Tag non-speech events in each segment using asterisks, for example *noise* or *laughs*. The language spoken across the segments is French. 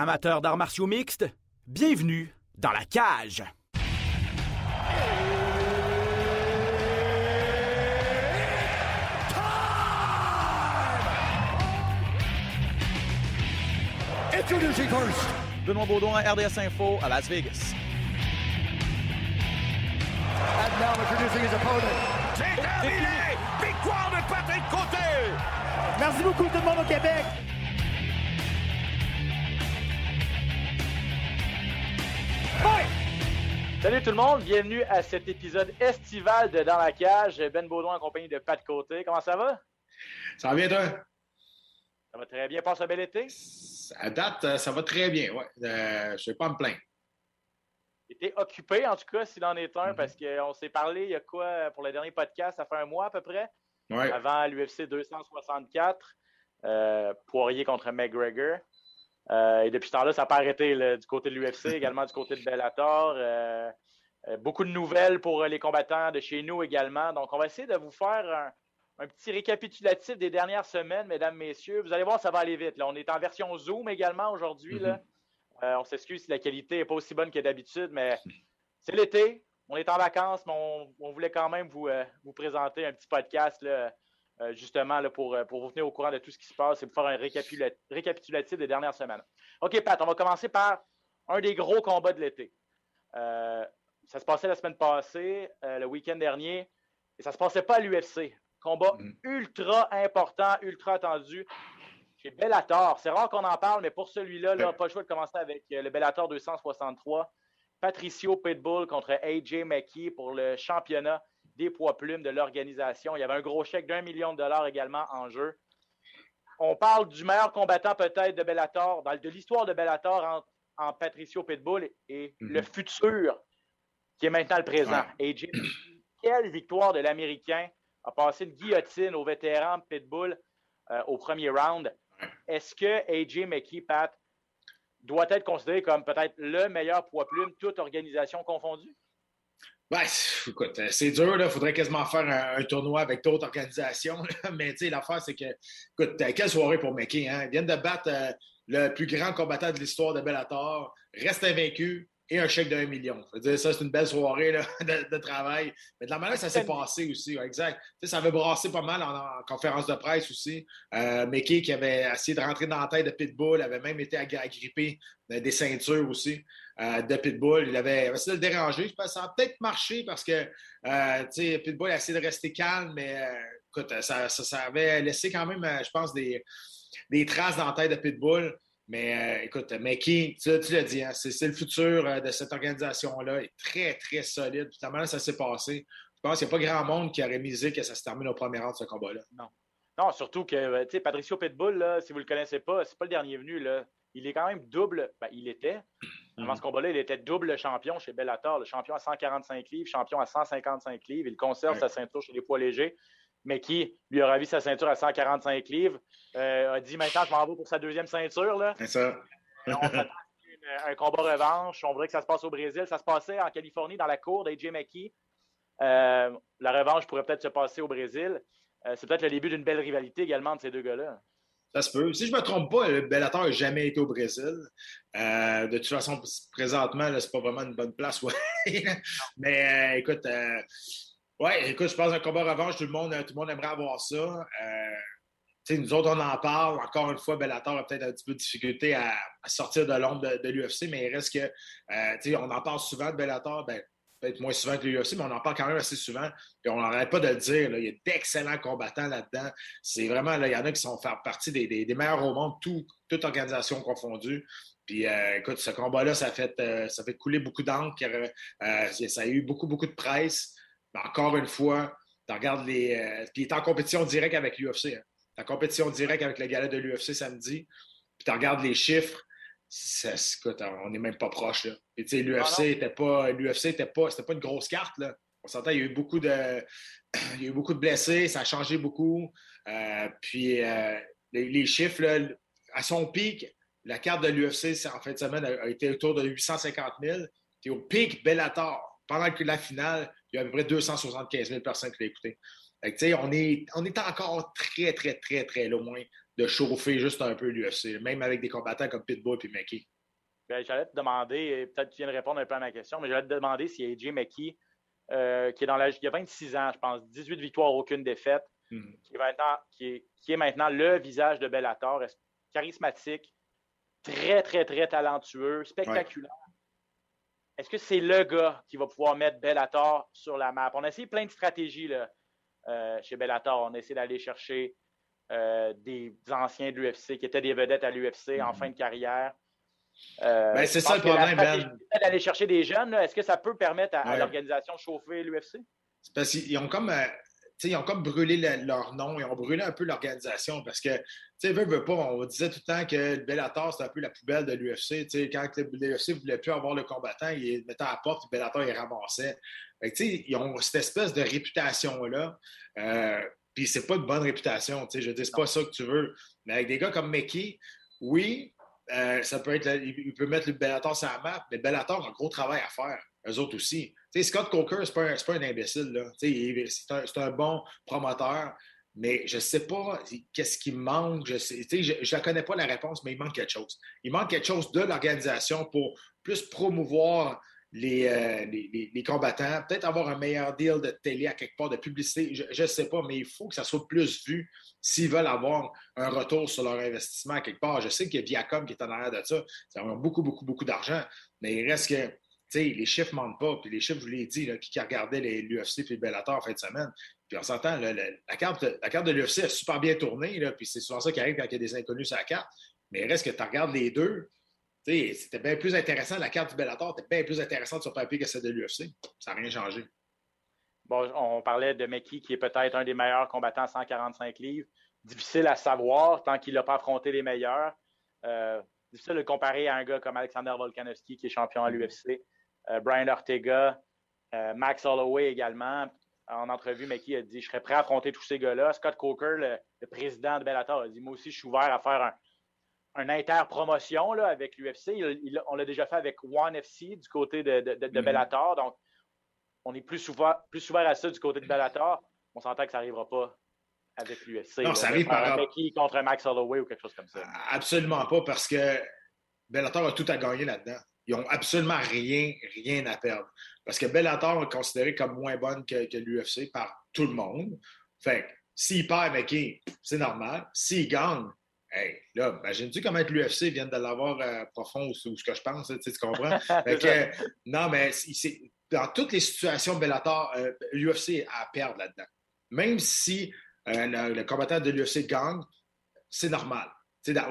Amateurs d'arts martiaux mixtes, bienvenue dans la cage. Introducing first. Benoît Baudouin, RDS Info à Las Vegas. And now introducing his opponent. C'est terminé! Victoire de Patrick Côté! Merci beaucoup tout le monde au Québec. Salut tout le monde, bienvenue à cet épisode estival de Dans la cage. Ben Baudouin en compagnie de Pat Côté. Comment ça va? Ça va bien, toi? Ça va très bien. Passe un bel été? À date, euh, ça va très bien, ouais. Euh, je ne vais pas me plaindre. Été occupé, en tout cas, s'il en est un, Mhm. parce qu'on s'est parlé il y a quoi pour le dernier podcast? Ça fait un mois à peu près, Ouais. avant l'UFC 264, euh, Poirier contre McGregor. Euh, et depuis ce temps-là, ça n'a pas arrêté là, du côté de l'UFC, *laughs* également du côté de Bellator. Euh, euh, beaucoup de nouvelles pour les combattants de chez nous également. Donc, on va essayer de vous faire un, un petit récapitulatif des dernières semaines, mesdames, messieurs. Vous allez voir, ça va aller vite. Là. On est en version Zoom également aujourd'hui. Euh, on s'excuse si la qualité n'est pas aussi bonne que d'habitude, mais c'est l'été. On est en vacances, mais on, on voulait quand même vous, euh, vous présenter un petit podcast là, euh, justement là, pour, euh, pour vous tenir au courant de tout ce qui se passe et vous faire un récapitula- récapitulatif des dernières semaines. OK, Pat, on va commencer par un des gros combats de l'été. Euh, ça se passait la semaine passée, euh, le week-end dernier, et ça se passait pas à l'UFC. Combat Mhm. ultra important, ultra attendu chez Bellator. C'est rare qu'on en parle, mais pour celui-là, là, pas le choix de commencer avec le Bellator 263. Patricio Pitbull contre AJ McKee pour le championnat des poids plumes de l'organisation. Il y avait un gros chèque d'un million de dollars également en jeu. On parle du meilleur combattant peut-être de Bellator, dans, de l'histoire de Bellator en, en Patricio Pitbull et Mhm. le futur qui est maintenant le présent. AJ, quelle victoire de l'Américain a passé une guillotine au vétéran Pitbull euh, au premier round. Est-ce que AJ McKee, Pat, doit être considéré comme peut-être le meilleur poids plume, toute organisation confondue? Ben, écoute, euh, c'est dur, il faudrait quasiment faire un, un tournoi avec d'autres organisations. là. *laughs* Mais l'affaire, c'est que, écoute, euh, quelle soirée pour Mickey, hein? Ils viennent de battre euh, le plus grand combattant de l'histoire de Bellator, reste invaincu et un chèque million. Je veux dire, ça, c'est une belle soirée là, *laughs* de, de travail. Mais de la manière que ça s'est passé aussi, ouais, exact. Ça avait brassé pas mal en, en conférence de presse aussi. Euh, Mickey qui avait essayé de rentrer dans la tête de Pitbull, avait même été agri- agrippé des ceintures aussi euh, de Pitbull. Il avait, essayé de le déranger. Je pense ça a peut-être marché parce que euh, Pitbull a essayé de rester calme, mais euh, écoute, ça, ça, avait laissé quand même, je pense, des, traces dans la tête de Pitbull. Mais écoute, Mickey, tu, tu l'as dit, hein, c'est le futur de cette organisation-là. Il est très, très solide. Comment ça s'est passé? Je pense qu'il n'y a pas grand monde qui aurait misé que ça se termine au premier rang de ce combat-là. Non, surtout que, tu sais, Patricio Pitbull, là, si vous ne le connaissez pas, c'est pas le dernier venu. Il est quand même double. Ben, il était. Avant ce combat-là, il était double champion chez Bellator, le champion à 145 livres, champion à 155 livres. Il conserve Ouais. sa ceinture chez les poids légers. Mais qui lui a ravi sa ceinture à 145 livres, euh, a dit maintenant, je m'en vais pour sa deuxième ceinture. C'est ça. on s'attend un combat revanche. On voudrait que ça se passe au Brésil. Ça se passait en Californie dans la cour d'AJ McKee. Euh, la revanche pourrait peut-être se passer au Brésil. Euh, c'est peut-être le début d'une belle rivalité également de ces deux gars-là. Ça se peut. Si je ne me trompe pas, Bellator n'a jamais été au Brésil. Euh, de toute façon, présentement, ce n'est pas vraiment une bonne place. ouais. *laughs* Mais euh, écoute, euh, ouais, écoute, je pense qu'un combat revanche, tout le monde, tout le monde aimerait avoir ça. Nous autres, on en parle. Encore une fois, Bellator a peut-être un petit peu de difficulté à, sortir de l'ombre de, l'UFC, mais il reste que, on en parle souvent de Bellator. Ben, peut-être moins souvent que l'UFC, mais on en parle quand même assez souvent. On n'arrête pas de le dire. il y a d'excellents combattants là-dedans. C'est vraiment, là, il y en a qui sont faire partie des, meilleurs au monde, tout, toute organisation confondue. Puis euh, écoute, ce combat-là, ça fait, euh, ça fait couler beaucoup d'encre. Euh, ça a eu beaucoup, beaucoup de presse. Encore une fois, tu regardes les. puis il est en compétition directe avec l'UFC. Hein. En compétition directe avec le gala de l'UFC samedi. Puis tu regardes les chiffres. Ça, écoute, on n'est même pas proche. Là. Et tu sais, non. l'UFC était pas. L'UFC était pas. C'était pas une grosse carte. Là. On s'entend, il y a eu beaucoup de. *clears throat* Il y a eu beaucoup de blessés, ça a changé beaucoup. Euh, puis euh, les, les chiffres, là, à son pic, la carte de l'UFC en fin de semaine a, a été autour de 850 000. Puis au pic, Bellator, pendant que la finale, il y a à peu près 275 000 personnes qui sais, on, est, on est encore très, très, très, très loin de chauffer juste un peu l'UFC, même avec des combattants comme Pitbull et Mickey. Ben, j'allais te demander, peut-être que tu viens de répondre un peu à ma question, mais j'allais te demander si AJ McKee, euh, qui est dans l'âge, il a 26 ans, je pense, 18 victoires, aucune défaite, qui, est maintenant, qui, est, maintenant le visage de Bellator, charismatique, très, très, très talentueux, spectaculaire. Est-ce que c'est le gars qui va pouvoir mettre Bellator sur la map? On a essayé plein de stratégies là, euh, chez Bellator. On a essayé d'aller chercher euh, des anciens de l'UFC qui étaient des vedettes à l'UFC en mhm. fin de carrière. Euh, ben, c'est ça le problème, Ben. D'aller chercher des jeunes, est-ce que ça peut permettre à, l'organisation de chauffer l'UFC? C'est parce qu'ils ont comme. Euh, ils ont comme brûlé leur nom, ils ont brûlé un peu l'organisation parce que, tu sais, veut, pas, on disait tout le temps que Bellator, c'était un peu la poubelle de l'UFC. Quand l'UFC ne voulait plus avoir le combattant, il mettait à la porte, et Bellator, il ramassait. Fait ils ont cette espèce de réputation-là. Euh, puis c'est pas de bonne réputation, tu sais, je dis, c'est pas ça que tu veux. Mais avec des gars comme Mickey, oui, euh, ça peut être, il peut mettre le Bellator sur la map, mais Bellator a un gros travail à faire, eux autres aussi. Scott Coker, c'est pas, pas, un imbécile. C'est un, un, bon promoteur, mais je ne sais pas qu'est-ce qui manque. Je ne je, je connais pas la réponse, mais il manque quelque chose. Il manque quelque chose de l'organisation pour plus promouvoir euh, les, combattants, peut-être avoir un meilleur deal de télé à quelque part, de publicité, je ne sais pas, mais il faut que ça soit plus vu s'ils veulent avoir un retour sur leur investissement à quelque part. Je sais qu'il y a Viacom qui est en arrière de ça, ça a beaucoup, beaucoup, beaucoup d'argent, mais il reste que, tu sais, les chiffres ne mentent pas, puis les chiffres, je vous l'ai dit, qui, qui regardait l'UFC le Bellator en fin de semaine, puis on s'entend, la, carte, la carte de l'UFC a super bien tourné, là, puis c'est souvent ça qui arrive quand il y a des inconnus sur la carte, mais il reste que tu regardes les deux, c'était bien plus intéressant. La carte du Bellator était bien plus intéressante sur papier que celle de l'UFC. Ça n'a rien changé. Bon, on parlait de Meki, qui est peut-être un des meilleurs combattants à 145 livres. Difficile à savoir tant qu'il n'a pas affronté les meilleurs. Euh, difficile de comparer à un gars comme Alexander Volkanovski, qui est champion à l'UFC. Euh, Brian Ortega, euh, Max Holloway également. En entrevue, Meki a dit Je serais prêt à affronter tous ces gars-là. Scott Coker, le, le, président de Bellator, a dit Moi aussi, je suis ouvert à faire un, une interpromotion là, avec l'UFC. on l'a déjà fait avec One FC du côté de, de, mm-hmm. Bellator. Donc, on est plus souvent, plus souvent à ça du côté de Bellator. On s'entend que ça n'arrivera pas avec l'UFC. Non, ça arrive par qui contre Max Holloway ou quelque chose comme ça. Absolument pas, parce que Bellator a tout à gagner là-dedans. Ils n'ont absolument rien, rien à perdre. Parce que Bellator est considéré comme moins bonne que, que l'UFC par tout le monde. Fait s'il perd, mais c'est normal. S'il gagne, Hey, là, imagine-tu comment l'UFC vient de l'avoir euh, profond ou ce que je pense, tu comprends? *laughs* non, mais dans toutes les situations Bellator, euh, l'UFC a à perdre là-dedans. Même si euh, le, combattant de l'UFC gagne, c'est normal.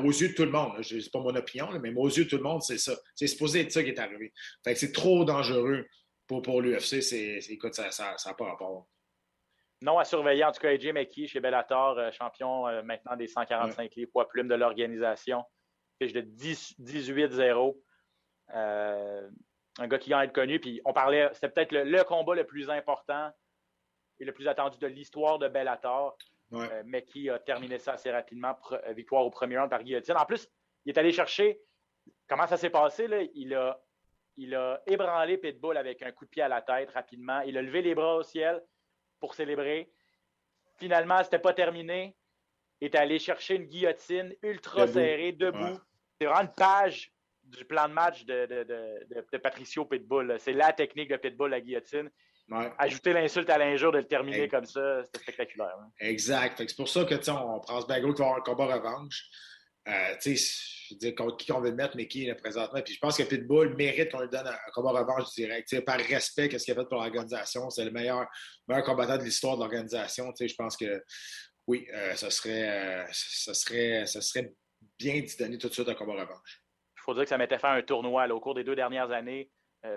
aux yeux de tout le monde, ce n'est pas mon opinion, mais aux yeux de tout le monde, c'est ça. C'est supposé être ça qui est arrivé. Fait c'est trop dangereux pour, pour l'UFC. Écoute, ça n'a pas rapport. Non à surveiller, en tout cas, AJ McKee chez Bellator, euh, champion euh, maintenant des 145 livres poids plumes de l'organisation. Fiche de 18-0. Euh, un gars qui vient être connu. Puis on parlait, c'était peut-être le, combat le plus important et le plus attendu de l'histoire de Bellator. mais qui a terminé ça assez rapidement. victoire au premier round par guillotine. En plus, il est allé chercher. Comment ça s'est passé? Là? Il, a, il a ébranlé Pitbull avec un coup de pied à la tête rapidement. Il a levé les bras au ciel pour célébrer. Finalement, c'était pas terminé. Il est allé chercher une guillotine ultra serrée, debout. C'est vraiment une page du plan de match de, de, Patricio Pitbull. C'est la technique de Pitbull, la guillotine. Ajouter l'insulte à l'injure de le terminer comme ça, c'était spectaculaire. Hein. Exact. C'est pour ça que on pense bien gros qu'il va avoir un combat revanche. Euh, je veux dire, qui on veut mettre, mais qui est présentement. Puis je pense que Pitbull mérite qu'on lui donne un, combat revanche direct. par respect, qu'est-ce qu'il a fait pour l'organisation. C'est le meilleur, meilleur combattant de l'histoire de l'organisation. Je pense que oui, euh, ce, serait, euh, serait, serait bien d'y donner tout de suite un combat revanche. Il faut dire que ça m'était fait un tournoi au cours des deux dernières années.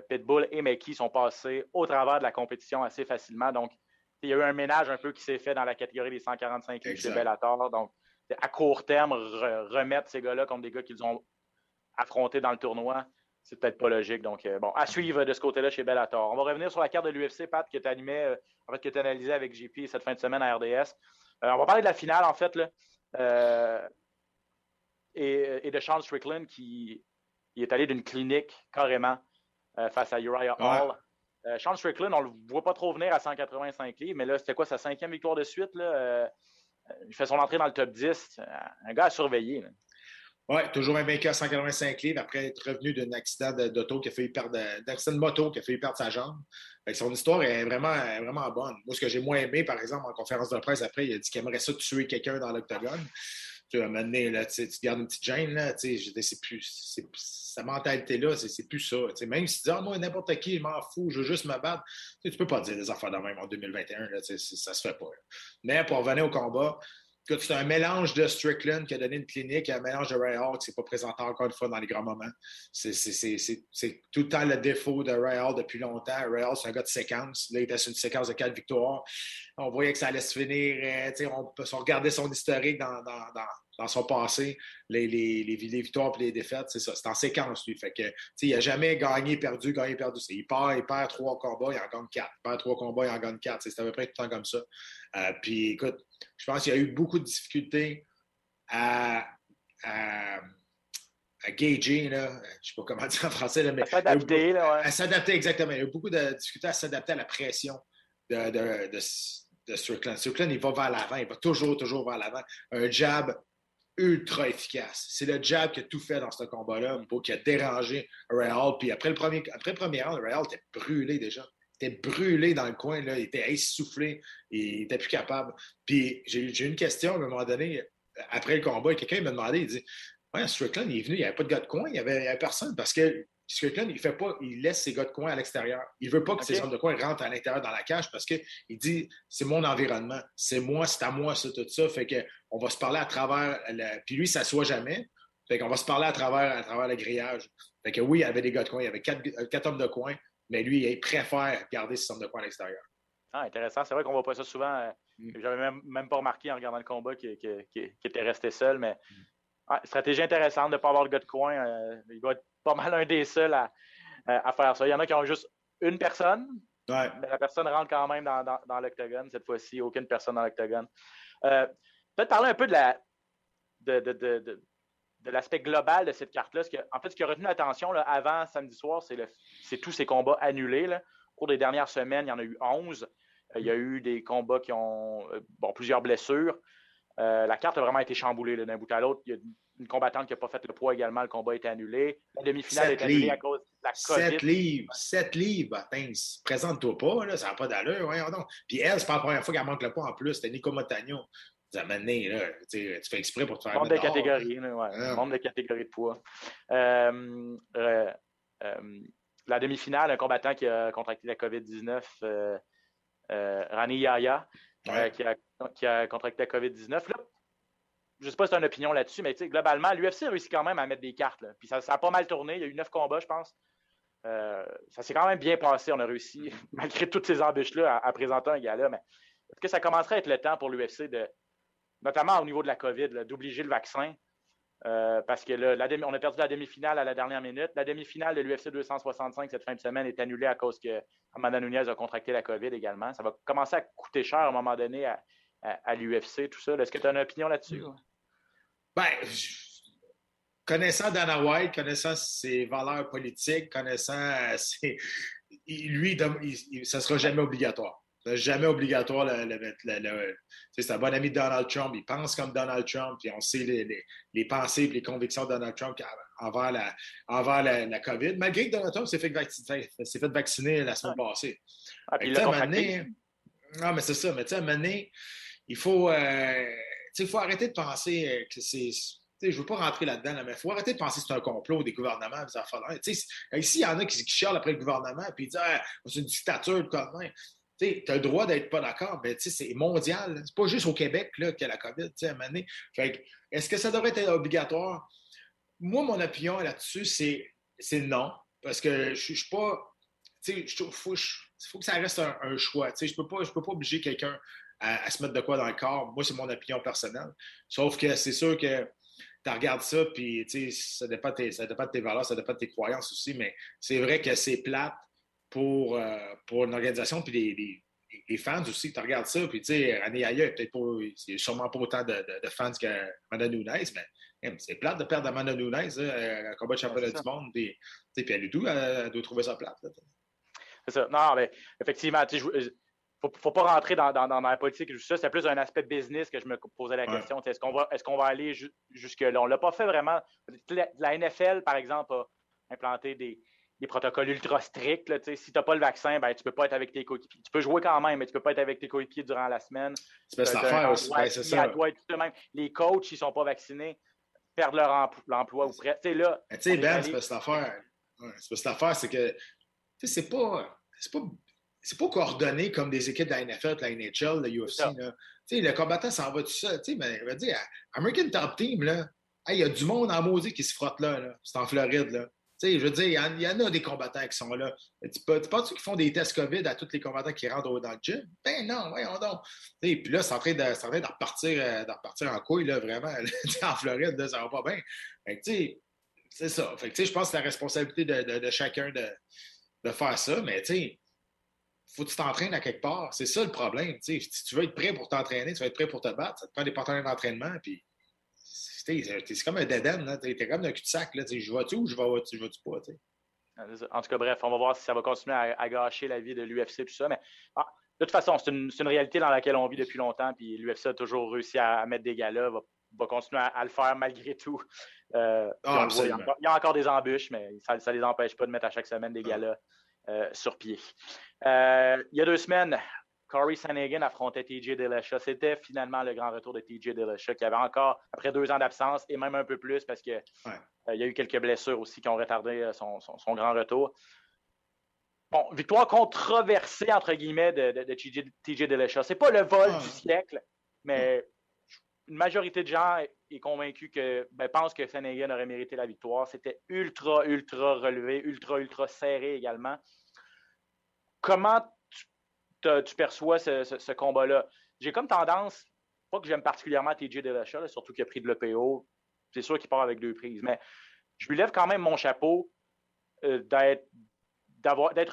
Pitbull et Mickey sont passés au travers de la compétition assez facilement. Donc, il y a eu un ménage un peu qui s'est fait dans la catégorie des 145 livres chez Bellator. Donc, à court terme, remettre ces gars-là contre des gars qu'ils ont affrontés dans le tournoi, c'est peut-être pas logique. Donc, euh, bon, à suivre de ce côté-là chez Bellator. On va revenir sur la carte de l'UFC, Pat, qui est animée, euh, en fait, qui est analysée avec JP cette fin de semaine à RDS. Euh, on va parler de la finale, en fait, là, et, de Sean Strickland qui est allé d'une clinique carrément face à Uriah Hall. Sean Strickland, on ne le voit pas trop venir à 185 livres, mais là, c'était quoi sa cinquième victoire de suite? Là, il fait son entrée dans le top 10. Un gars à surveiller. Oui, toujours invaincu à 185 livres après être revenu d'un accident de moto qui a fait perdre sa jambe. son histoire est vraiment, vraiment bonne. Moi, ce que j'ai moins aimé, par exemple, en conférence de presse après, il a dit qu'il aimerait ça tuer quelqu'un dans l'octogone. Tu vas m'amener, là, tu gardes une petite gêne, là, c'est plus, sa mentalité-là, c'est plus ça. Même si tu dis, ah, moi, n'importe qui, je m'en fous, je veux juste me battre, tu peux pas dire des affaires de même en 2021, là, ça se fait pas. Mais pour revenir au combat, c'est un mélange de Strickland qui a donné une clinique et un mélange de Ray Hall qui s'est pas présenté encore une fois dans les grands moments. C'est tout le temps le défaut de Ray Hall depuis longtemps. Ray Hall, c'est un gars de séquence. Là, il était sur une séquence de quatre victoires. On voyait que ça allait se finir. Euh, on peut regarder son historique dans, dans, son passé, les, les, les, victoires et les défaites, c'est ça. C'est en séquence, lui. Fait que, il n'a jamais gagné, perdu, gagné, perdu. Il perd, il perd trois combats, il en gagne quatre. Il perd trois combats, il en gagne quatre. C'est à peu près tout le temps comme ça. Euh, puis, écoute, je pense qu'il y a eu beaucoup de difficultés à, à, à gager, là, je ne sais pas comment dire en français, mais à s'adapter. À s'adapter, exactement. Il y a eu beaucoup de difficultés à s'adapter à la pression de, de, de, Strickland. Strickland, il va vers l'avant, il va toujours, toujours vers l'avant. Un jab ultra efficace. C'est le jab qui a tout fait dans ce combat-là, qui a dérangé Real. Puis après le premier, après le premier round, Real était brûlé déjà était brûlé dans le coin, il était essoufflé, il n'était plus capable. Puis j'ai eu une question à un moment donné, après le combat, quelqu'un m'a demandé, il dit Ouais, Strickland, il est venu, il n'y avait pas de gars de coin, il n'y avait, personne parce que Strickland, il fait pas, il laisse ses gars de coin à l'extérieur. Il ne veut pas que ses hommes de coin rentrent à l'intérieur dans la cage parce qu'il dit c'est mon environnement, c'est moi, c'est à moi, ça, tout ça. Fait que on va se parler à travers. Puis lui, il ne s'assoit jamais. Fait qu'on va se parler à travers, à travers le grillage. Fait que oui, il y avait des gars de coin, il y avait quatre, quatre hommes de coin mais lui, il préfère garder ses hommes de coin à l'extérieur. Ah, intéressant. C'est vrai qu'on ne voit pas ça souvent. Euh, mm. Je n'avais même, même, pas remarqué en regardant le combat qu'il était resté seul, mais mm. stratégie intéressante de ne pas avoir le gars de coin. Euh, il doit être pas mal un des seuls à, à, faire ça. Il y en a qui ont juste une personne, mais la personne rentre quand même dans, dans, l'octogone. Cette fois-ci, aucune personne dans l'octogone. Euh, Peut-être parler un peu de la, de, de, de, de l'aspect global de cette carte-là. En fait, ce qui a retenu l'attention avant samedi soir, c'est tous ces combats annulés. Au cours des dernières semaines, il y en a eu 11. Euh, il y a eu des combats qui ont euh, bon, plusieurs blessures. Euh, la carte a vraiment été chamboulée d'un bout à l'autre. Il y a une combattante qui n'a pas fait le poids également. Le combat a été annulé. La demi-finale est annulée à cause de la COVID. 7 livres. 7 livres. présente-toi pas. ça n'a pas d'allure. Puis elle, c'est pas la première fois qu'elle manque le poids en plus. C'était Nico Montagno là, tu fais exprès pour te faire. Nombre de catégories, ouais. Ah. Nombre de catégories de poids. Euh, euh, la demi-finale, un combattant qui a contracté la COVID-19, Rani Yaya, qui, a, qui, a, contracté la COVID-19. Je ne sais pas si tu as une opinion là-dessus, mais globalement, l'UFC a réussi quand même à mettre des cartes. Puis ça, ça, a pas mal tourné. Il y a eu neuf combats, je pense. ça s'est quand même bien passé. On a réussi, *laughs* malgré toutes ces embûches-là, à, présenter un gars-là. Mais est-ce que ça commencerait à être le temps pour l'UFC de, notamment au niveau de la COVID, d'obliger le vaccin? Euh, parce que là, on a perdu la demi-finale à la dernière minute. La demi-finale de l'UFC 265 cette fin de semaine est annulée à cause que Amanda Nunez a contracté la COVID également. Ça va commencer à coûter cher à un moment donné à, l'UFC, tout ça. Est-ce que tu as une opinion là-dessus? Ben, connaissant Dana White, connaissant ses valeurs politiques, connaissant euh, ses... lui, ça ne sera jamais obligatoire. C'est jamais obligatoire le, c'est un bon ami de Donald Trump. Il pense comme Donald Trump. Puis on sait les, pensées et les convictions de Donald Trump envers la, envers la, COVID. Malgré que Donald Trump s'est fait, fait, vacciner la semaine passée. Ah, puis l'a Non, mais c'est ça. Mais tu sais, à un moment donné, il faut, euh, il faut arrêter de penser euh, que c'est je ne veux pas rentrer là-dedans, mais il faut arrêter de penser que c'est un complot des gouvernements. Ici, il y en a qui, qui chialent après le gouvernement et ils disent ah, c'est une dictature, le gouvernement tu as le droit d'être pas d'accord, mais c'est mondial. C'est pas juste au Québec là, qu'il y a la COVID, à un moment donné. est-ce que ça devrait être obligatoire? Moi, mon opinion là-dessus, c'est non. Parce que je suis pas. Il faut, faut, que ça reste un, choix. Je peux, pas, peux pas obliger quelqu'un à, se mettre de quoi dans le corps. Moi, c'est mon opinion personnelle. Sauf que c'est sûr que tu regardes ça, puis ça dépend, ça dépend de tes valeurs, ça dépend de tes croyances aussi, mais c'est vrai que c'est plate pour, euh, pour une organisation, puis les, les, fans aussi. Tu regardes ça, puis tu sais, Annie Aya, peut-être pas, sûrement pas autant de, de, fans qu'Amanda Nunes, mais c'est plate de perdre Amanda Nunes, un combat de championnat du monde, puis, puis elle, elle, doit trouver ça plate. C'est ça. Non, mais effectivement, faut, faut pas rentrer dans, dans, dans la politique et tout ça. C'est plus un aspect business que je me posais la Ouais. question. Est-ce qu'on va, est qu'on va aller ju- jusque-là? On l'a pas fait vraiment. La, la NFL, par exemple, a implanté des, des protocoles ultra stricts. Là, si tu n'as pas le vaccin, ben, tu peux pas être avec tes coéquipiers. Tu peux jouer quand même, mais tu peux pas être avec tes coéquipiers durant la semaine. C'est l'affaire aussi. Ben, c'est assis, ça. même. Les coachs, ils sont pas vaccinés, perdent leur empl- l'emploi ou presque. Tu sais, Ben, c'est parce que l'affaire. ouais, c'est l'affaire, c'est que. C'est pas. C'est pas. Pas coordonné comme des équipes de la NFL, de la NHL, de la UFC. Là. Le combattant s'en va tout seul. Mais je veux dire, American Top Team, hey, il y a du monde en maudit qui se frotte là. là. C'est en Floride, là. Je veux dire, il y, en- a des combattants qui sont là. Tu, peux- tu penses qu'ils font des tests COVID à tous les combattants qui rentrent dans le gym? Ben non, voyons donc. Sais, Puis là, c'est en train de, euh, repartir en couille, là, vraiment. *laughs* en Floride, là, ça va pas bien. Fait que, tu sais, c'est ça. Fait que, je pense que c'est la responsabilité de, chacun de, de faire ça, mais tu sais, faut que tu t'entraînes à quelque part. C'est ça le problème. Si tu veux être prêt pour t'entraîner, tu vas être prêt pour te battre. Ça te prend des partenaires d'entraînement, puis tu sais, c'est comme un là. T'es t'es comme un cul-de-sac. là. Tu Je vais-tu ou je vais-tu je vais-tu pas? tu sais. En tout cas, bref, on va voir si ça va continuer à, à gâcher la vie de l'UFC tout ça. Mais ah, de toute façon, c'est une, réalité dans laquelle on vit depuis longtemps. Puis l'UFC a toujours réussi à, à mettre des gars-là, va, va continuer à, à le faire malgré tout. Euh, voit, il, y a encore, il y a encore des embûches, mais ça ne les empêche pas de mettre à chaque semaine des gars-là euh, sur pied. Euh, il y a deux semaines, Corey Sanagan affrontait TJ Dillashaw. C'était finalement le grand retour de TJ Dillashaw, qui avait encore, après deux ans d'absence, et même un peu plus, parce qu'il Ouais. y a eu quelques blessures aussi qui ont retardé euh, son, son- son grand retour. Bon, victoire controversée, entre guillemets, de, de, de TJ, Dillashaw. C'est pas le vol du siècle, mais une majorité de gens est convaincue que ben, pense que Flanagan aurait mérité la victoire. C'était ultra, ultra relevé, ultra, ultra serré également. Comment tu, perçois ce, ce- ce combat-là? J'ai comme tendance, pas que j'aime particulièrement TJ là, surtout qu'il a pris de l'EPO. C'est sûr qu'il part avec deux prises, mais je lui lève quand même mon chapeau euh, d'être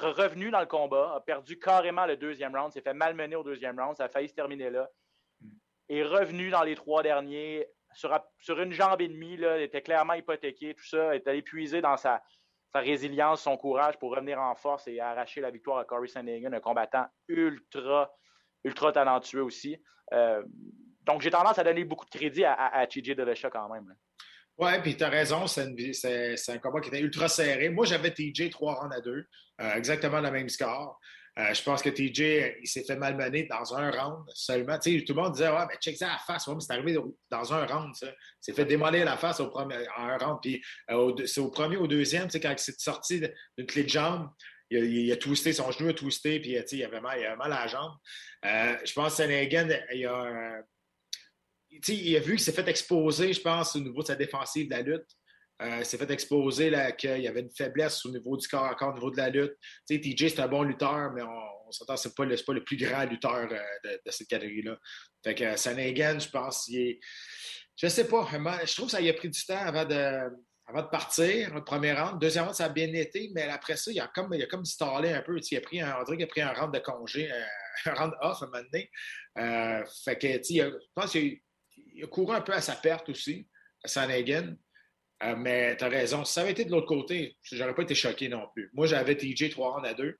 revenu dans le combat, a perdu carrément le deuxième round, s'est fait malmener au deuxième round, ça a failli se terminer là. Est revenu dans les trois derniers sur, sur une jambe et demie, là, il était clairement hypothéqué, tout ça, est allé puiser dans sa, sa résilience, son courage pour revenir en force et arracher la victoire à Corey Sandhagen, un combattant ultra, ultra talentueux aussi. Euh, donc, j'ai tendance à donner beaucoup de crédit à, à, à TJ Dillashaw quand même. Ouais, puis tu as raison, c'est un combat qui était ultra serré. Moi, j'avais TJ 3 rounds à 2, exactement le même score. Euh, je pense que TJ, il s'est fait malmener dans un round seulement. Tout le monde disait, ouais, mais check ça à la face. Ouais, c'est arrivé dans un round. Il s'est fait démolir la face au premier, en un round. Puis euh, c'est au premier ou au deuxième, quand il s'est sorti d'une clé de jambe, il a, il a twisté, son genou a twisté, puis sais, il avait mal, il mal à la jambe. Euh, je pense que Senegan, il a il a vu qu'il s'est fait exposer, je pense, au niveau de sa défensive de la lutte. Euh, s'est fait exposer qu'il y avait une faiblesse au niveau du corps à corps, au niveau de la lutte. TJ, c'est un bon lutteur, mais on, on s'entend, c'est pas, le- pas le plus grand lutteur euh, de, cette catégorie-là. Fait que euh, Sanagan, je pense, il est. Je sais pas, je trouve que ça a pris du temps avant de, avant de partir, le premier round. Deuxième round, ça a bien été, mais après ça, il a comme, il a comme stallé un peu. Il a pris un, on qu'il a pris un round de congé, euh, *laughs* un round off à un moment donné. Fait que, je pense qu'il a, couru un peu à sa perte aussi, Sanagan. Euh, mais tu as raison. Si ça avait été de l'autre côté, j'aurais pas été choqué non plus. Moi, j'avais TJ 3 rounds à 2.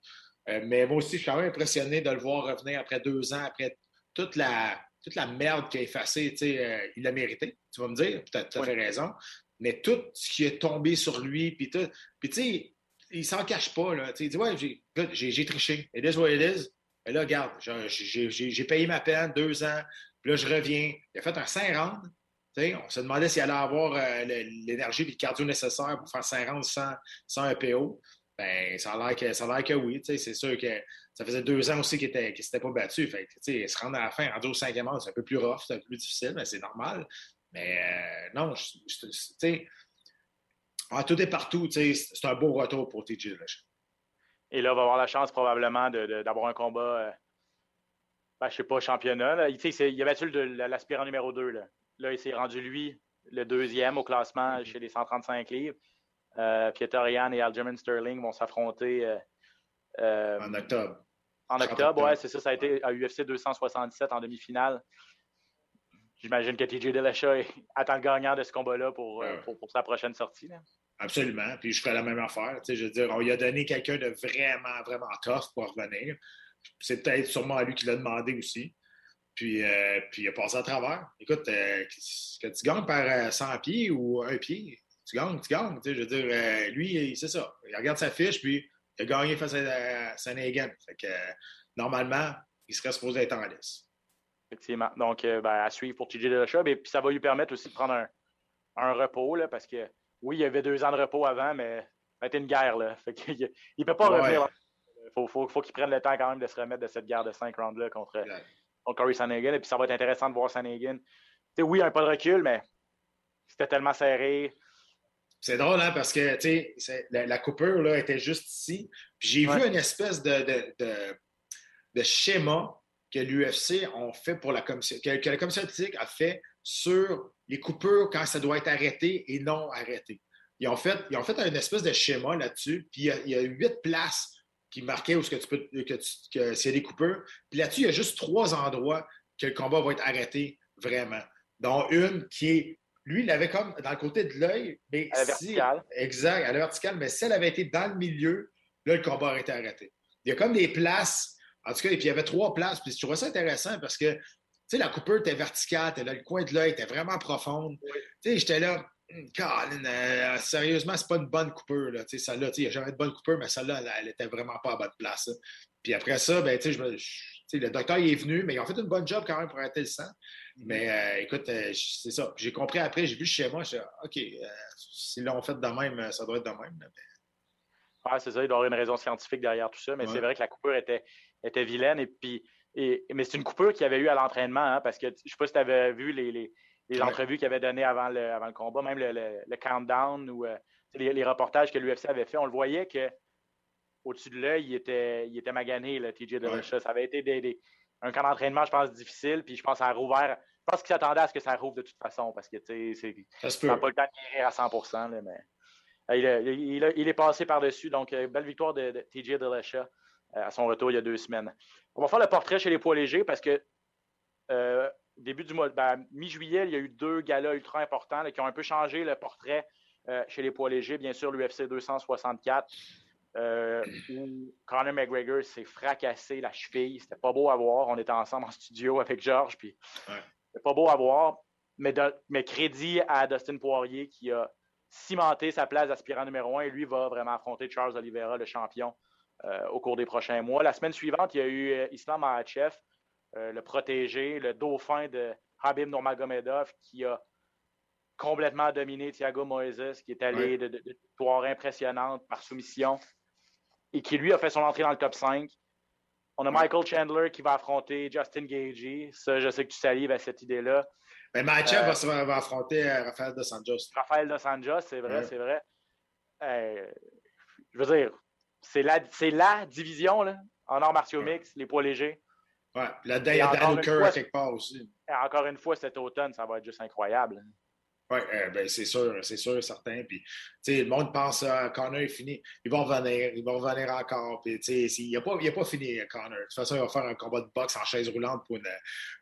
Euh, mais moi aussi, je suis quand même impressionné de le voir revenir après deux ans, après toute la, toute la merde qu'il a effacée. tu sais, euh, il l'a mérité, tu vas me dire. Tu as, fait raison. Mais tout ce qui est tombé sur lui, puis tout. Puis tu sais, il s'en cache pas. Là, il dit Ouais, j'ai- triché. It is what it is. Mais là, regarde, j'ai payé ma peine, deux ans. Puis là, je reviens. Il a fait un 5 rounds. On se demandait s'il allait avoir euh, l'énergie et le cardio nécessaire pour faire 5 rounds sans, sans un PO. Ben, ça a l'air que, que oui. C'est sûr que ça faisait deux ans aussi qu'il ne s'était pas battu. Fait se rendre à la fin, rendu au cinquième round, c'est un peu plus rough, c'est un peu plus difficile, mais c'est normal. Mais euh, non, en tout et partout, c'est un beau retour pour TJ. Et là, on va avoir la chance probablement d'avoir un combat, euh, ben, je sais pas, championnat. Là. C'est- Il a battu l'aspirant numéro 2. Là? Là, il s'est rendu, lui, le deuxième au classement chez les 135 livres. Euh, Pietorian et Aljamain Sterling vont s'affronter euh, euh, En octobre. en 30 octobre. Ouais, c'est ça, ça a été à UFC 267 en demi-finale. J'imagine que TJ Dillashaw est- attend le gagnant de ce combat-là pour, euh, Ouais. pour, pour sa prochaine sortie. là. Absolument. Puis je ferais la même affaire. Tu sais, je veux dire, on lui a donné quelqu'un de vraiment, vraiment tough pour revenir. c'est peut-être sûrement à lui qui l'a demandé aussi. Puis, euh, puis il a passé à travers. Écoute, euh, que tu gagnes par 100 pieds ou un pied, tu gagnes, tu gagnes. Je veux dire, lui, c'est ça. Il regarde sa fiche, puis il a gagné face à Saint-Hagen. Fait que normalement, il serait supposé être en lice. Effectivement. Donc, ben, à suivre pour TJ Dillashaw. Et puis, ça va lui permettre aussi de prendre un, un repos, là, parce que oui, il y avait deux ans de repos avant, mais ça a été une guerre. Là. il ne peut pas revenir. Il faut, faut, qu'il prenne le temps quand même de se remettre de cette guerre de cinq rounds-là contre, contre Corey Sanagan. Et puis ça va être intéressant de voir Sanagan. oui, un pas de recul, mais c'était tellement serré. C'est drôle, hein, parce que la, la, coupure là, était juste ici. Puis j'ai vu une espèce de, de, de, schéma que l'UFC a fait pour la commission, que, que la commission éthique a fait sur les coupures quand ça doit être arrêté et non arrêté. Ils ont fait, ils ont fait un espèce de schéma là-dessus, puis il y, a, huit places qui marquaient où ce que tu peux que, que c'est des coupures. Puis là-dessus, il y a juste trois endroits que le combat va être arrêté vraiment. Dont une qui est. Lui, il avait comme dans le côté de l'œil, mais à la verticale. Exact, à la verticale, mais si elle avait été dans le milieu, là, le combat aurait été arrêté. Il y a comme des places, en tout cas, et puis il y avait trois places, puis je trouvais ça intéressant parce que sais, la coupure était verticale, le coin de l'œil était vraiment profonde. Tu sais, j'étais là, Colin, euh, sérieusement, c'est pas une bonne coupure. Là. Tu sais, celle-là, il n'y a jamais de bonne coupure, mais celle-là, elle, n'était était vraiment pas à bonne place. Puis après ça, ben, tu sais, le docteur il est venu, mais ils ont fait une bonne job quand même pour arrêter le sang. Mm-hmm. Mais euh, écoute, euh, c'est ça. J'ai compris après, j'ai vu chez moi, je suis OK, si l'ont fait de même, ça doit être de même. Mais... c'est ça, il doit y avoir une raison scientifique derrière tout ça, mais c'est vrai que la coupure était, était vilaine. Et puis, mais c'est une coupure qu'il y avait eu à l'entraînement, hein, parce que je ne sais pas si tu avais vu les, entrevues qu'il avait données avant le, avant le combat, même le, countdown ou euh, les, reportages que l'UFC avait fait. On le voyait que au-dessus de l'œil, il était, il était magané, le TJ de Ça avait été un camp d'entraînement, je pense, difficile. Puis je pense a rouvert. Je pense qu'il s'attendait à ce que ça rouvre de toute façon parce que ça n'a pas le temps de guérir à 100 mais euh, il, est passé par-dessus. Donc, euh, belle victoire de, de TJ Dillashaw à son retour il y a deux semaines. On va faire le portrait chez les poids légers parce que euh, début du mois, ben, mi-juillet, il y a eu deux galas ultra importants qui ont un peu changé le portrait euh, chez les poids légers. Bien sûr, l'UFC 264, euh, où Conor McGregor s'est fracassé la cheville. C'était pas beau à voir. On était ensemble en studio avec Georges, puis c'était pas beau à voir. Mais, mais crédit à Dustin Poirier qui a cimenté sa place d'aspirant numéro un et lui va vraiment affronter Charles Oliveira, le champion, euh, au cours des prochains mois. La semaine suivante, il y a eu Islam Makhachev, le protégé, le dauphin de Habib Nurmagomedov, qui a complètement dominé Thiago Moises, qui est allé de, de, victoire impressionnante par soumission et qui, lui, a fait son entrée dans le top 5. On a Michael Chandler qui va affronter Justin Gagey. Ça, je sais que tu salives à cette idée-là. Mais Makhachev va, affronter Rafael Dos Anjos. Rafael Dos Anjos, c'est vrai, c'est vrai. je veux dire, c'est la, la division là, en arts martiaux mix, les poids légers. Ouais, la Day Dan quelque part aussi. Encore une fois, cet automne, ça va être juste incroyable. Oui, euh, ben, c'est sûr, c'est sûr certain. Puis, le monde pense à Connor est fini. Ils vont revenir, ils vont revenir encore. Puis, il n'a pas, pas fini, Connor. De toute façon, il va faire un combat de boxe en chaise roulante pour une.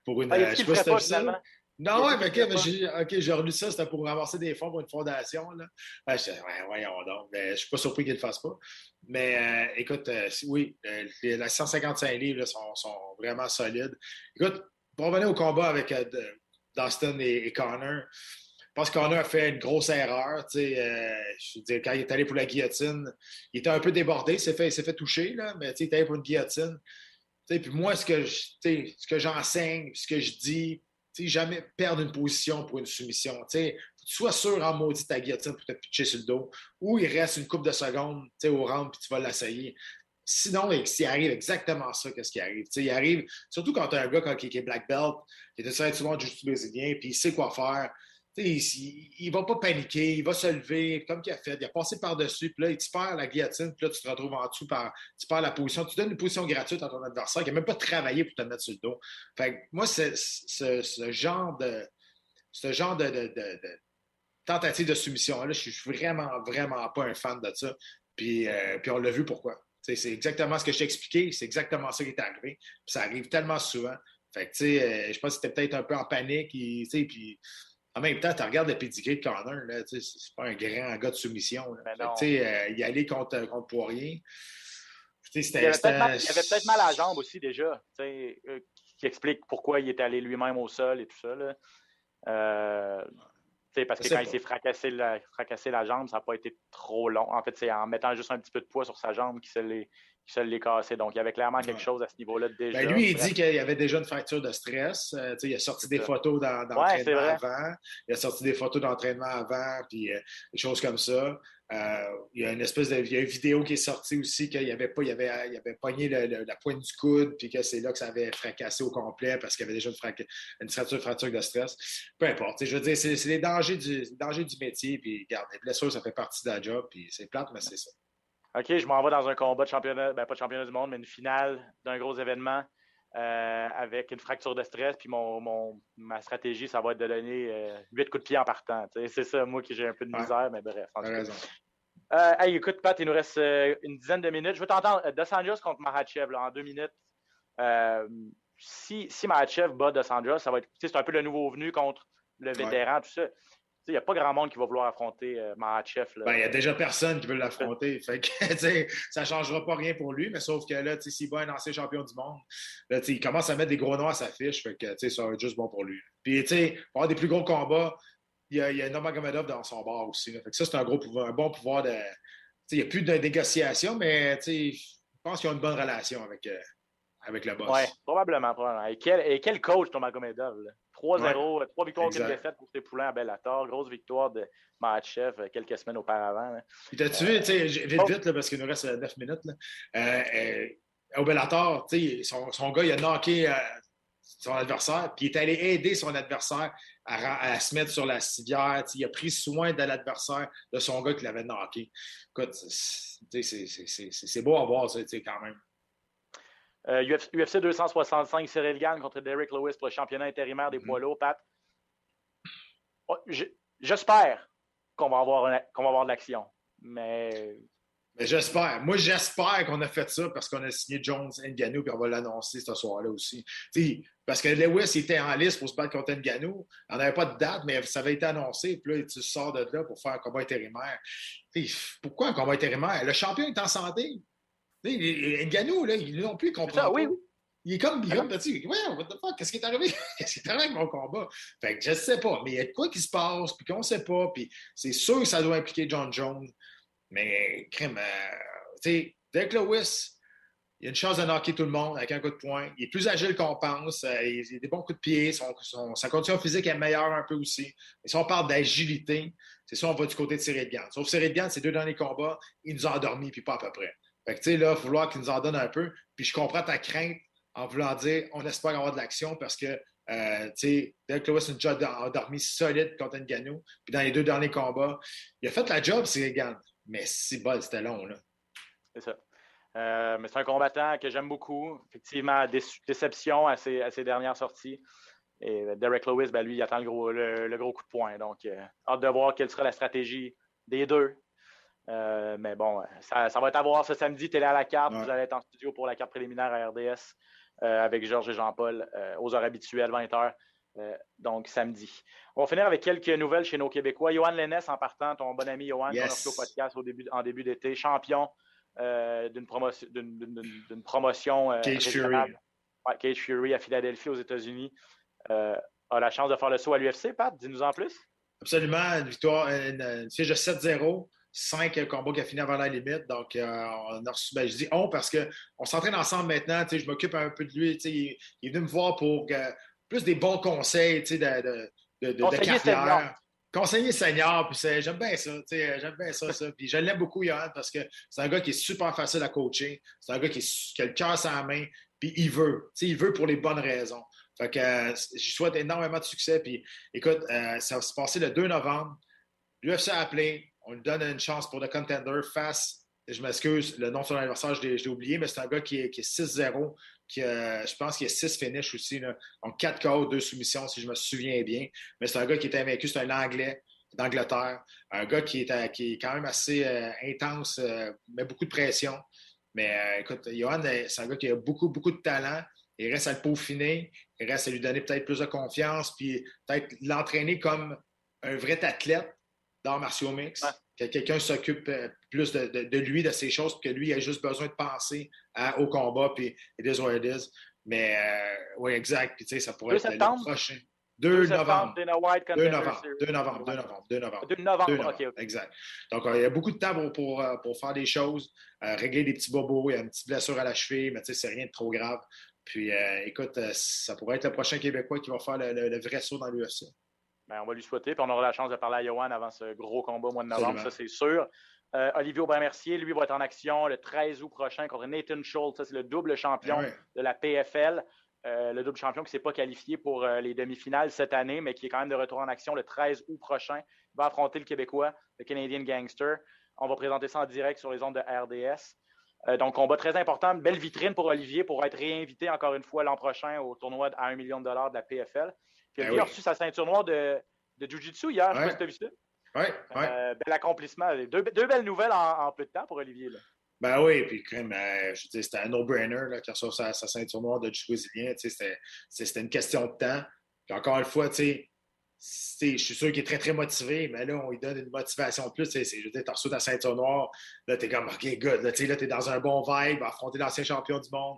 Pour une ah, je sais pas si non, ouais, mais OK, j'ai relu ça, c'était pour ramasser des fonds pour une fondation. Là. Ben, je ouais, voyons donc. Je ne suis pas surpris qu'il ne le fasse pas. Mais euh, écoute, euh, oui, euh, les, 155 livres sont, sont, vraiment solides. Écoute, pour revenir au combat avec Dustin et, Connor, je pense que Connor a fait une grosse erreur. je veux dire, quand il est allé pour la guillotine, il était un peu débordé, il s'est fait, fait, toucher, là, mais il est allé pour une guillotine. Puis moi, ce que, ce que j'enseigne, ce que je dis, jamais perdre une position pour une soumission. Tu sois sûr en maudit ta guillotine pour te pitcher sur le dos, ou il reste une coupe de secondes au round puis tu vas l'essayer. Sinon, s'il arrive exactement ça, qu'est-ce qui arrive? il arrive, surtout quand tu as un gars qui, est black belt, qui est de souvent juste brésilien, puis il sait quoi faire il ne va pas paniquer, il va se lever comme il a fait. Il a passé par-dessus, puis là, il te perd la guillotine, puis là, tu te retrouves en dessous, par, tu perds la position. Tu donnes une position gratuite à ton adversaire qui n'a même pas travaillé pour te mettre sur le dos. Fait moi, ce, genre de, ce genre de, tentative de soumission-là, je suis vraiment, vraiment pas un fan de ça. Puis, euh, puis on l'a vu pourquoi. C'est exactement ce que je t'ai expliqué, c'est exactement ça qui est arrivé. Puis ça arrive tellement souvent. Fait que, euh, je pense que c'était peut-être un peu en panique. Puis, en même temps, tu regardes le pedigree de Connor, c'est pas un grand gars de soumission. Tu sais, euh, y aller contre, contre Poirier, Il avait peut-être mal, à la jambe aussi déjà, euh, qui explique pourquoi il est allé lui-même au sol et tout ça. Là. Euh, parce que quand il s'est fracassé la, fracassé la jambe, ça n'a pas été trop long. En fait, c'est en mettant juste un petit peu de poids sur sa jambe qu'il se l'est cassé. Donc, il y avait clairement quelque chose à ce niveau-là déjà. Ben, lui, il dit qu'il y avait déjà une fracture de stress. Euh, il a sorti des photos d'entraînement avant. Il a sorti des photos d'entraînement avant, puis des choses comme ça. Euh, il y a une espèce de il y a une vidéo qui est sortie aussi qu'il avait pas, il avait, il avait pogné la pointe du coude, puis que c'est là que ça avait fracassé au complet parce qu'il y avait déjà une, une fracture, fracture de stress. Peu importe. Je veux dire, c'est les dangers du, dangers du métier, puis regarde, les blessures, ça fait partie de la job, puis c'est plate, mais c'est ça. OK, je m'en vais dans un combat de championnat, ben pas de championnat du monde, mais une finale d'un gros événement. Euh, avec une fracture de stress, puis mon, mon, ma stratégie, ça va être de donner euh, 8 coups de pied en partant. C'est ça, moi, qui j'ai un peu de misère, mais bref. Euh, hey, écoute, Pat, il nous reste une dizaine de minutes. Je veux t'entendre. Dos contre Mahachev là, en deux minutes. si, si Mahachev bat Dos Anjos, ça va être. C'est un peu le nouveau venu contre le vétéran, tout ça il n'y a pas grand monde qui va vouloir affronter euh, Mahachev. Ben, il n'y a déjà personne qui veut l'affronter. *laughs* ça ne changera pas rien pour lui, mais sauf que là, s'il bat un ancien champion du monde, là, il commence à mettre des gros noms à sa fiche. Fait que, ça va être juste bon pour lui. Puis, pour avoir des plus gros combats, il y a, il y a Nomagomedov dans son bar aussi. Fait que ça, c'est un, gros pouvoir, un bon pouvoir de. Il n'y a plus de négociation, mais je pense qu'ils ont une bonne relation avec, euh, avec le boss. Oui, probablement, probablement. Et quel, et quel coach, Nomagomedov? 3-0, 3 victoires, 4 défaites pour tes poulains à Bellator. Grosse victoire de Matchev euh, quelques semaines auparavant. T'as-tu vu, vite, vite, là, parce qu'il nous reste 9 euh, minutes, là, euh, euh, au Bellator, son, son gars, il a knocké son adversaire, puis il est allé aider son adversaire à, à se mettre sur la civière. Il a pris soin de l'adversaire de son gars qui l'avait knocké. Écoute, c'est beau à voir ça, quand même. UFC euh, 265, Cyril Gann contre Derek Lewis pour le championnat intérimaire des mm-hmm. poids lourds, Pat. Oh, j'espère qu'on va, avoir va avoir de l'action, mais... j'espère. Moi, j'espère qu'on a fait ça parce qu'on a signé Jones Ngannou et on va l'annoncer ce soir-là aussi. parce que Lewis était en liste pour se battre contre Ngannou. On n'avait pas de date, mais ça avait été annoncé. Puis là, tu sors de là pour faire un combat intérimaire. pourquoi un combat intérimaire? Le champion est en santé. Nganou, là, ils non plus comprend oui, Il est comme, il est ouais, what the fuck, qu'est-ce qui est arrivé? *laughs* qu'est-ce qui est arrivé avec mon combat? Fait que je sais pas, mais il y a de quoi qui se passe, puis qu'on sait pas, puis c'est sûr que ça doit impliquer John Jones. Mais, crème, euh, tu sais, Derek Lewis, il a une chance de knocker tout le monde avec un coup de poing. Il est plus agile qu'on pense. Euh, il a des bons coups de pied. Son, sa condition physique est meilleure un peu aussi. Mais si on parle d'agilité, c'est ça, on va du côté de Cyril Gann. Sauf Cyril Gann, ces deux derniers combats, il nous a endormis, puis pas à peu près. Fait que, tu sais, là, il va qu'il nous en donne un peu. Puis je comprends ta crainte en voulant dire on espère avoir de l'action parce que, euh, tu sais, Derek Lewis a déjà endormi solide contre Ngannou. Puis dans les deux derniers combats, il a fait la job, c'est Gann. Mais c'est bol, c'était long, là. C'est ça. Euh, mais c'est un combattant que j'aime beaucoup. Effectivement, déception à ses, dernières sorties. Et Derek Lewis, ben, lui, il attend le gros, coup de poing. Donc, euh, hâte de voir quelle sera la stratégie des deux euh, mais bon, ça, va être à voir ce samedi, télé à la carte. Vous allez être en studio pour la carte préliminaire à RDS euh, avec Georges et Jean-Paul euh, aux heures habituelles, 20h. donc samedi. On va finir avec quelques nouvelles chez nos Québécois. Johan Lennes, en partant, ton bon ami Johan, yes. qu'on a au podcast au début, en début d'été, champion d'une promotion. D'une promotion Cage Fury. Cage Fury à Philadelphie, aux États-Unis. a la chance de faire le saut à l'UFC, Pat. Dis-nous en plus. Absolument. Une victoire, une, une fiche de 7-0 cinq combats qui a fini avant la limite. Donc, euh, on a reçu, ben, je dis on parce qu'on s'entraîne ensemble maintenant. Je m'occupe un peu de lui. Il, il, est venu me voir pour euh, plus des bons conseils de, de, de, de carrière. Conseiller senior, puis j'aime bien ça, j'aime bien ça, ça. *laughs* Puis je l'aime beaucoup, Johan, parce que c'est un gars qui est super facile à coacher. C'est un gars qui, a le cœur sur la main, puis il veut. il veut pour les bonnes raisons. Fait que euh, je souhaite énormément de succès. Puis écoute, ça va se passer le 2 novembre. L'UFC a appelé on lui donne une chance pour le contender face. Je m'excuse, le nom de son adversaire, je l'ai oublié, mais c'est un gars qui est, 6-0, qui je pense qu'il a 6 finishes aussi. Là. Donc 4 KO, 2 soumissions, si je me souviens bien. Mais c'est un gars qui est invaincu, c'est un Anglais d'Angleterre. Un gars qui est, qui est quand même assez euh, intense, euh, met beaucoup de pression. Mais euh, écoute, Johan, c'est un gars qui a beaucoup, beaucoup de talent. Il reste à le peaufiner. Il reste à lui donner peut-être plus de confiance, puis peut-être l'entraîner comme un vrai athlète d'arts martiaux mix. que quelqu'un s'occupe euh, plus de, lui, de ses choses, que lui a juste besoin de penser au combat, puis it is what it is. Mais euh, oui, exact. Puis tu sais, ça pourrait être le prochain. 2 novembre. 2 novembre. 2 novembre. 2 novembre. 2 novembre. 2 novembre. 2 novembre. OK. Exact. Donc, il y a beaucoup de temps pour, pour faire des choses, régler des petits bobos. Il y a une petite blessure à la cheville, mais tu sais, c'est rien de trop grave. Puis, écoute, ça pourrait être le prochain Québécois qui va faire le, vrai saut dans l'UFC. Ben, on va lui souhaiter, puis on aura la chance de parler à Johan avant ce gros combat au mois de novembre, ça c'est sûr. Euh, Olivier Aubin-Mercier, lui, va être en action le 13 août prochain contre Nathan Schultz. C'est le double champion ben de la PFL. Euh, le double champion qui ne s'est pas qualifié pour euh, les demi-finales cette année, mais qui est quand même de retour en action le 13 août prochain. Il va affronter le Québécois, le Canadian Gangster. On va présenter ça en direct sur les ondes de RDS. Donc, combat très important, belle vitrine pour Olivier pour être réinvité encore une fois l'an prochain au tournoi à 1 million de dollars de la PFL. Puis ben Olivier a reçu sa ceinture noire de, de Jiu-Jitsu hier, je sais pas si tu as vu ça. Oui, oui. bel accomplissement. Deux, belles nouvelles en, peu de temps pour Olivier. Là. Ben oui, puis quand euh, je dis, c'était un no-brainer qui a reçu sa, ceinture noire de jiu-jitsu brésilien. C'était une question de temps. Puis encore une fois, tu sais, je suis sûr qu'il est très, très motivé, mais là, on lui donne une motivation plus. Je veux dire, tu reçu ta ceinture noire, là, tu es comme, OK, good. Là, tu es dans un bon vibe, affronter l'ancien champion du monde.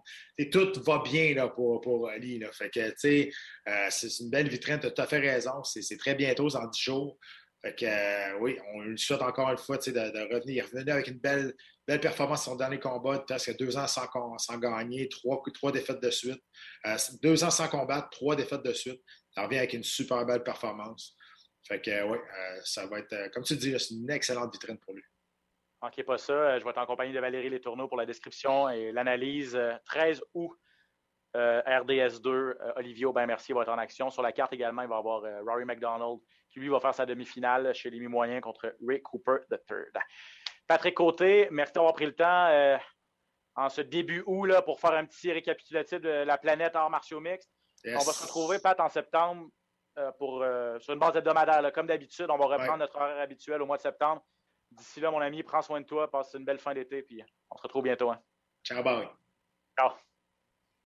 tout va bien là, pour, pour Ali. Là. Fait que, tu sais, euh, c'est une belle vitrine, tu as tout à fait raison. C'est très bientôt, dans 10 jours. Fait que, euh, oui, on lui souhaite encore une fois de, revenir. Il avec une belle, belle performance son dernier combat, presque deux ans sans, sans gagner, trois, trois défaites de suite. Euh, deux ans sans combattre, trois défaites de suite. Ça revient avec une super belle performance. Fait que, oui, euh, ça va être, comme tu dis, une excellente vitrine pour lui. Manquez pas ça. Je vais être en compagnie de Valérie Letourneau pour la description et l'analyse. 13 août, RDS2, Olivier Aubin-Mercier va être en action. Sur la carte également, il va y avoir Rory McDonald qui lui va faire sa demi-finale chez les mi-moyens contre Rick Cooper III. Patrick Côté, merci d'avoir pris le temps euh, en ce début août là, pour faire un petit récapitulatif de la planète hors martiaux mixtes. On va se retrouver, Pat, en septembre euh, pour, euh, sur une base hebdomadaire. Comme d'habitude, on va reprendre notre horaire habituel au mois de septembre. D'ici là, mon ami, prends soin de toi, passe une belle fin d'été, puis on se retrouve bientôt. Hein. Ciao, bye. Ciao.